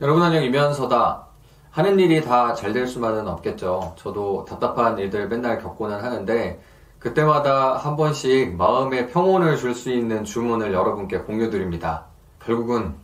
여러분 안녕 이면서다. 하는 일이 다 잘 될 수만은 없겠죠. 저도 답답한 일들 맨날 겪고는 하는데 그때마다 한 번씩 마음의 평온을 줄 수 있는 주문을 여러분께 공유드립니다. 결국은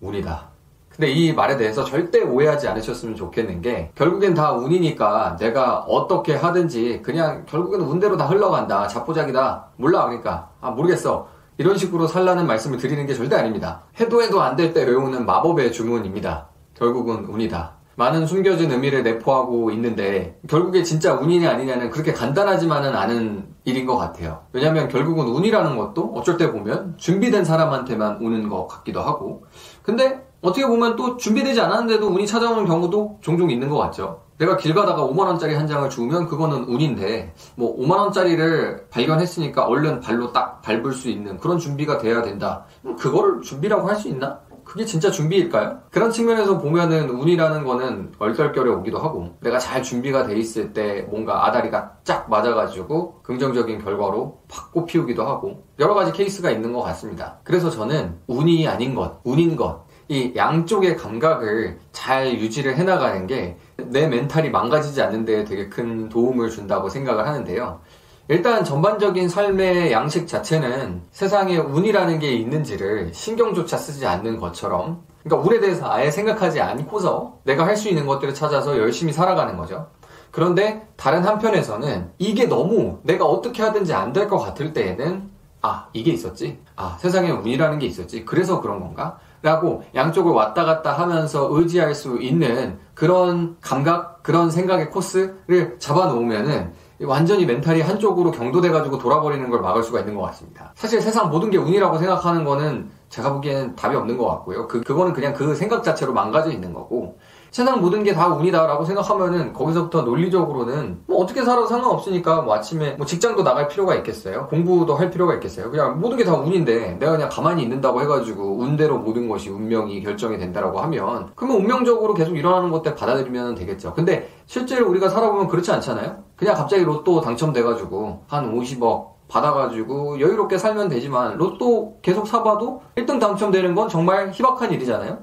운이다. 근데 이 말에 대해서 절대 오해하지 않으셨으면 좋겠는 게 결국엔 다 운이니까 내가 어떻게 하든지 그냥 결국엔 운대로 다 흘러간다. 자포자기다. 몰라 그러니까 아 모르겠어. 이런 식으로 살라는 말씀을 드리는 게 절대 아닙니다. 해도 해도 안 될 때 외우는 마법의 주문입니다. 결국은 운이다. 많은 숨겨진 의미를 내포하고 있는데 결국에 진짜 운이냐 아니냐는 그렇게 간단하지만은 않은 일인 것 같아요. 왜냐하면 결국은 운이라는 것도 어쩔 때 보면 준비된 사람한테만 오는 것 같기도 하고 근데 어떻게 보면 또 준비되지 않았는데도 운이 찾아오는 경우도 종종 있는 것 같죠. 내가 길 가다가 5만원짜리 한 장을 주우면 그거는 운인데, 뭐 5만원짜리를 발견했으니까 얼른 발로 딱 밟을 수 있는 그런 준비가 돼야 된다. 그거를 준비라고 할 수 있나? 그게 진짜 준비일까요? 그런 측면에서 보면은 운이라는 거는 얼떨결에 오기도 하고 내가 잘 준비가 돼 있을 때 뭔가 아다리가 쫙 맞아가지고 긍정적인 결과로 팍 꽃피우기도 하고 여러 가지 케이스가 있는 것 같습니다. 그래서 저는 운이 아닌 것, 운인 것, 이 양쪽의 감각을 잘 유지를 해나가는 게 내 멘탈이 망가지지 않는 데 되게 큰 도움을 준다고 생각을 하는데요. 일단 전반적인 삶의 양식 자체는 세상에 운이라는 게 있는지를 신경조차 쓰지 않는 것처럼 그러니까 운에 대해서 아예 생각하지 않고서 내가 할 수 있는 것들을 찾아서 열심히 살아가는 거죠. 그런데 다른 한편에서는 이게 너무 내가 어떻게 하든지 안 될 것 같을 때에는 아, 이게 있었지? 아, 세상에 운이라는 게 있었지? 그래서 그런 건가? 라고 양쪽을 왔다 갔다 하면서 의지할 수 있는 그런 감각, 그런 생각의 코스를 잡아 놓으면은 완전히 멘탈이 한쪽으로 경도돼가지고 돌아버리는 걸 막을 수가 있는 것 같습니다. 사실 세상 모든 게 운이라고 생각하는 거는 제가 보기엔 답이 없는 것 같고요. 그, 그거는 그냥 그 생각 자체로 망가져 있는 거고, 세상 모든 게 다 운이다라고 생각하면은 거기서부터 논리적으로는 뭐 어떻게 살아도 상관없으니까 뭐 아침에 뭐 직장도 나갈 필요가 있겠어요? 공부도 할 필요가 있겠어요? 그냥 모든 게 다 운인데 내가 그냥 가만히 있는다고 해가지고 운대로 모든 것이 운명이 결정이 된다라고 하면 그러면 운명적으로 계속 일어나는 것들 받아들이면 되겠죠. 근데 실제로 우리가 살아보면 그렇지 않잖아요? 그냥 갑자기 로또 당첨돼가지고 한 50억 받아가지고 여유롭게 살면 되지만 로또 계속 사봐도 1등 당첨되는 건 정말 희박한 일이잖아요?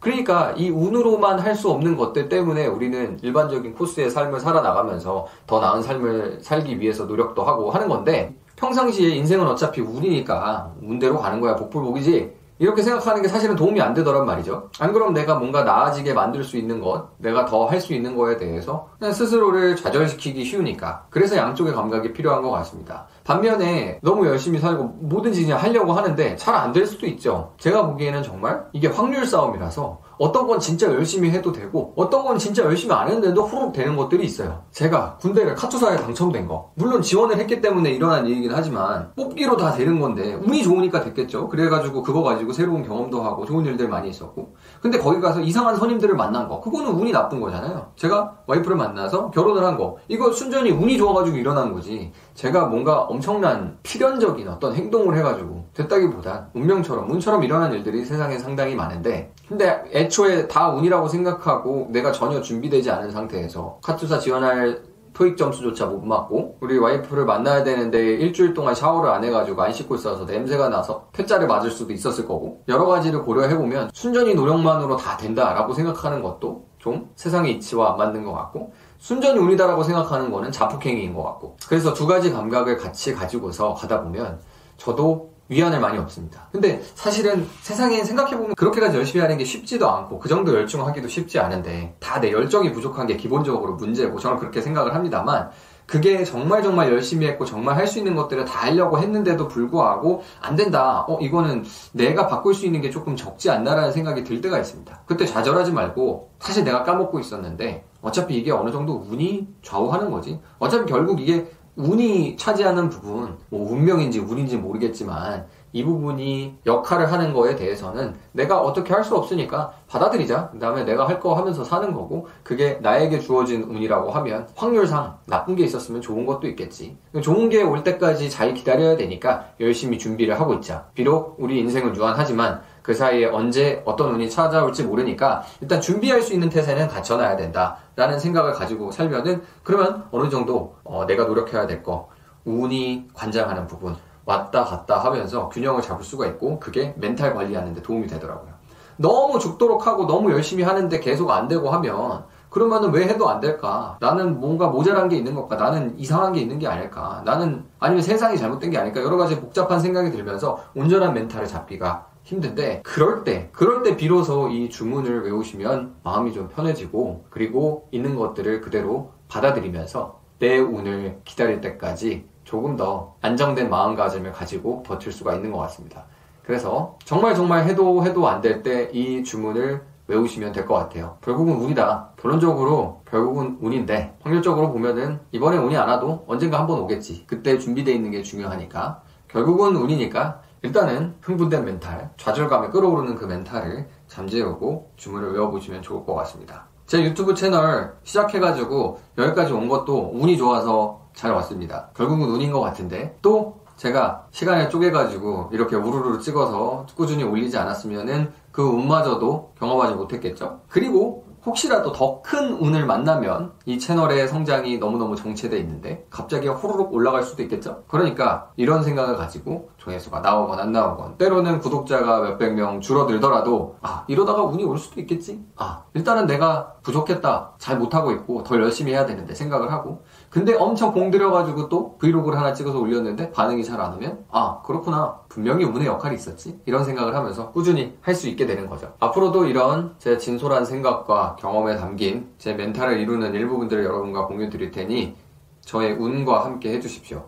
그러니까 이 운으로만 할 수 없는 것들 때문에 우리는 일반적인 코스의 삶을 살아나가면서 더 나은 삶을 살기 위해서 노력도 하고 하는 건데 평상시에 인생은 어차피 운이니까 운대로 가는 거야 복불복이지 이렇게 생각하는 게 사실은 도움이 안 되더란 말이죠. 안 그럼 내가 뭔가 나아지게 만들 수 있는 것, 내가 더 할 수 있는 거에 대해서 그냥 스스로를 좌절시키기 쉬우니까. 그래서 양쪽의 감각이 필요한 것 같습니다. 반면에 너무 열심히 살고 뭐든지 그냥 하려고 하는데 잘 안 될 수도 있죠. 제가 보기에는 정말 이게 확률 싸움이라서 어떤 건 진짜 열심히 해도 되고 어떤 건 진짜 열심히 안 했는데도 후룩 되는 것들이 있어요. 제가 군대를 카투사에 당첨된 거 물론 지원을 했기 때문에 일어난 일이긴 하지만 뽑기로 다 되는 건데 운이 좋으니까 됐겠죠. 그래가지고 그거 가지고 새로운 경험도 하고 좋은 일들 많이 있었고 근데 거기 가서 이상한 선임들을 만난 거 그거는 운이 나쁜 거잖아요. 제가 와이프를 만나서 결혼을 한 거 이거 순전히 운이 좋아가지고 일어난 거지 제가 뭔가 엄청난 필연적인 어떤 행동을 해가지고 됐다기보다 운명처럼 운처럼 일어난 일들이 세상에 상당히 많은데 근데 애초에 다 운이라고 생각하고 내가 전혀 준비되지 않은 상태에서 카투사 지원할 토익 점수조차 못 맞고 우리 와이프를 만나야 되는데 일주일 동안 샤워를 안 해가지고 안 씻고 있어서 냄새가 나서 퇴짜를 맞을 수도 있었을 거고 여러 가지를 고려해보면 순전히 노력만으로 다 된다라고 생각하는 것도 좀 세상의 이치와 안 맞는 것 같고 순전히 운이다라고 생각하는 거는 자폭행위인 것 같고 그래서 두 가지 감각을 같이 가지고서 가다 보면 저도 위안을 많이 얻습니다. 근데 사실은 세상에 생각해보면 그렇게까지 열심히 하는 게 쉽지도 않고 그 정도 열중하기도 쉽지 않은데 다 내 열정이 부족한 게 기본적으로 문제고 저는 그렇게 생각을 합니다만 그게 정말 정말 열심히 했고 정말 할 수 있는 것들을 다 하려고 했는데도 불구하고 안 된다. 어 이거는 내가 바꿀 수 있는 게 조금 적지 않나라는 생각이 들 때가 있습니다. 그때 좌절하지 말고 사실 내가 까먹고 있었는데 어차피 이게 어느 정도 운이 좌우하는 거지. 어차피 결국 이게 운이 차지하는 부분, 뭐 운명인지 운인지 모르겠지만 이 부분이 역할을 하는 거에 대해서는 내가 어떻게 할 수 없으니까 받아들이자. 그 다음에 내가 할 거 하면서 사는 거고 그게 나에게 주어진 운이라고 하면 확률상 나쁜 게 있었으면 좋은 것도 있겠지. 좋은 게 올 때까지 잘 기다려야 되니까 열심히 준비를 하고 있자. 비록 우리 인생은 유한하지만 그 사이에 언제 어떤 운이 찾아올지 모르니까 일단 준비할 수 있는 태세는 갖춰놔야 된다. 라는 생각을 가지고 살면은 그러면 어느 정도 어, 내가 노력해야 될 거, 운이 관장하는 부분 왔다 갔다 하면서 균형을 잡을 수가 있고 그게 멘탈 관리하는 데 도움이 되더라고요. 너무 죽도록 하고 너무 열심히 하는데 계속 안 되고 하면 그러면은 왜 해도 안 될까? 나는 뭔가 모자란 게 있는 걸까? 나는 이상한 게 있는 게 아닐까? 나는 아니면 세상이 잘못된 게 아닐까? 여러 가지 복잡한 생각이 들면서 온전한 멘탈을 잡기가 힘든데 그럴 때 그럴 때 비로소 이 주문을 외우시면 마음이 좀 편해지고 그리고 있는 것들을 그대로 받아들이면서 내 운을 기다릴 때까지 조금 더 안정된 마음가짐을 가지고 버틸 수가 있는 것 같습니다. 그래서 정말 정말 해도 해도 안 될 때 이 주문을 외우시면 될 것 같아요. 결국은 운이다. 결론적으로 결국은 운인데 확률적으로 보면은 이번에 운이 안 와도 언젠가 한번 오겠지. 그때 준비되어 있는 게 중요하니까 결국은 운이니까 일단은 흥분된 멘탈, 좌절감에 끌어오르는 그 멘탈을 잠재우고 주문을 외워보시면 좋을 것 같습니다. 제 유튜브 채널 시작해가지고 여기까지 온 것도 운이 좋아서 잘 왔습니다. 결국은 운인 것 같은데 또 제가 시간을 쪼개가지고 이렇게 우르르 찍어서 꾸준히 올리지 않았으면은 그 운마저도 경험하지 못했겠죠. 그리고 혹시라도 더 큰 운을 만나면 이 채널의 성장이 너무너무 정체되어 있는데 갑자기 호로록 올라갈 수도 있겠죠? 그러니까 이런 생각을 가지고 조회수가 나오건 안 나오건 때로는 구독자가 몇백 명 줄어들더라도 아 이러다가 운이 올 수도 있겠지? 아 일단은 내가 부족했다 잘 못하고 있고 더 열심히 해야 되는데 생각을 하고 근데 엄청 공들여가지고 또 브이로그를 하나 찍어서 올렸는데 반응이 잘 안 오면 아 그렇구나. 분명히 운의 역할이 있었지. 이런 생각을 하면서 꾸준히 할 수 있게 되는 거죠. 앞으로도 이런 제 진솔한 생각과 경험에 담긴 제 멘탈을 이루는 일부분들을 여러분과 공유 드릴 테니 저의 운과 함께 해주십시오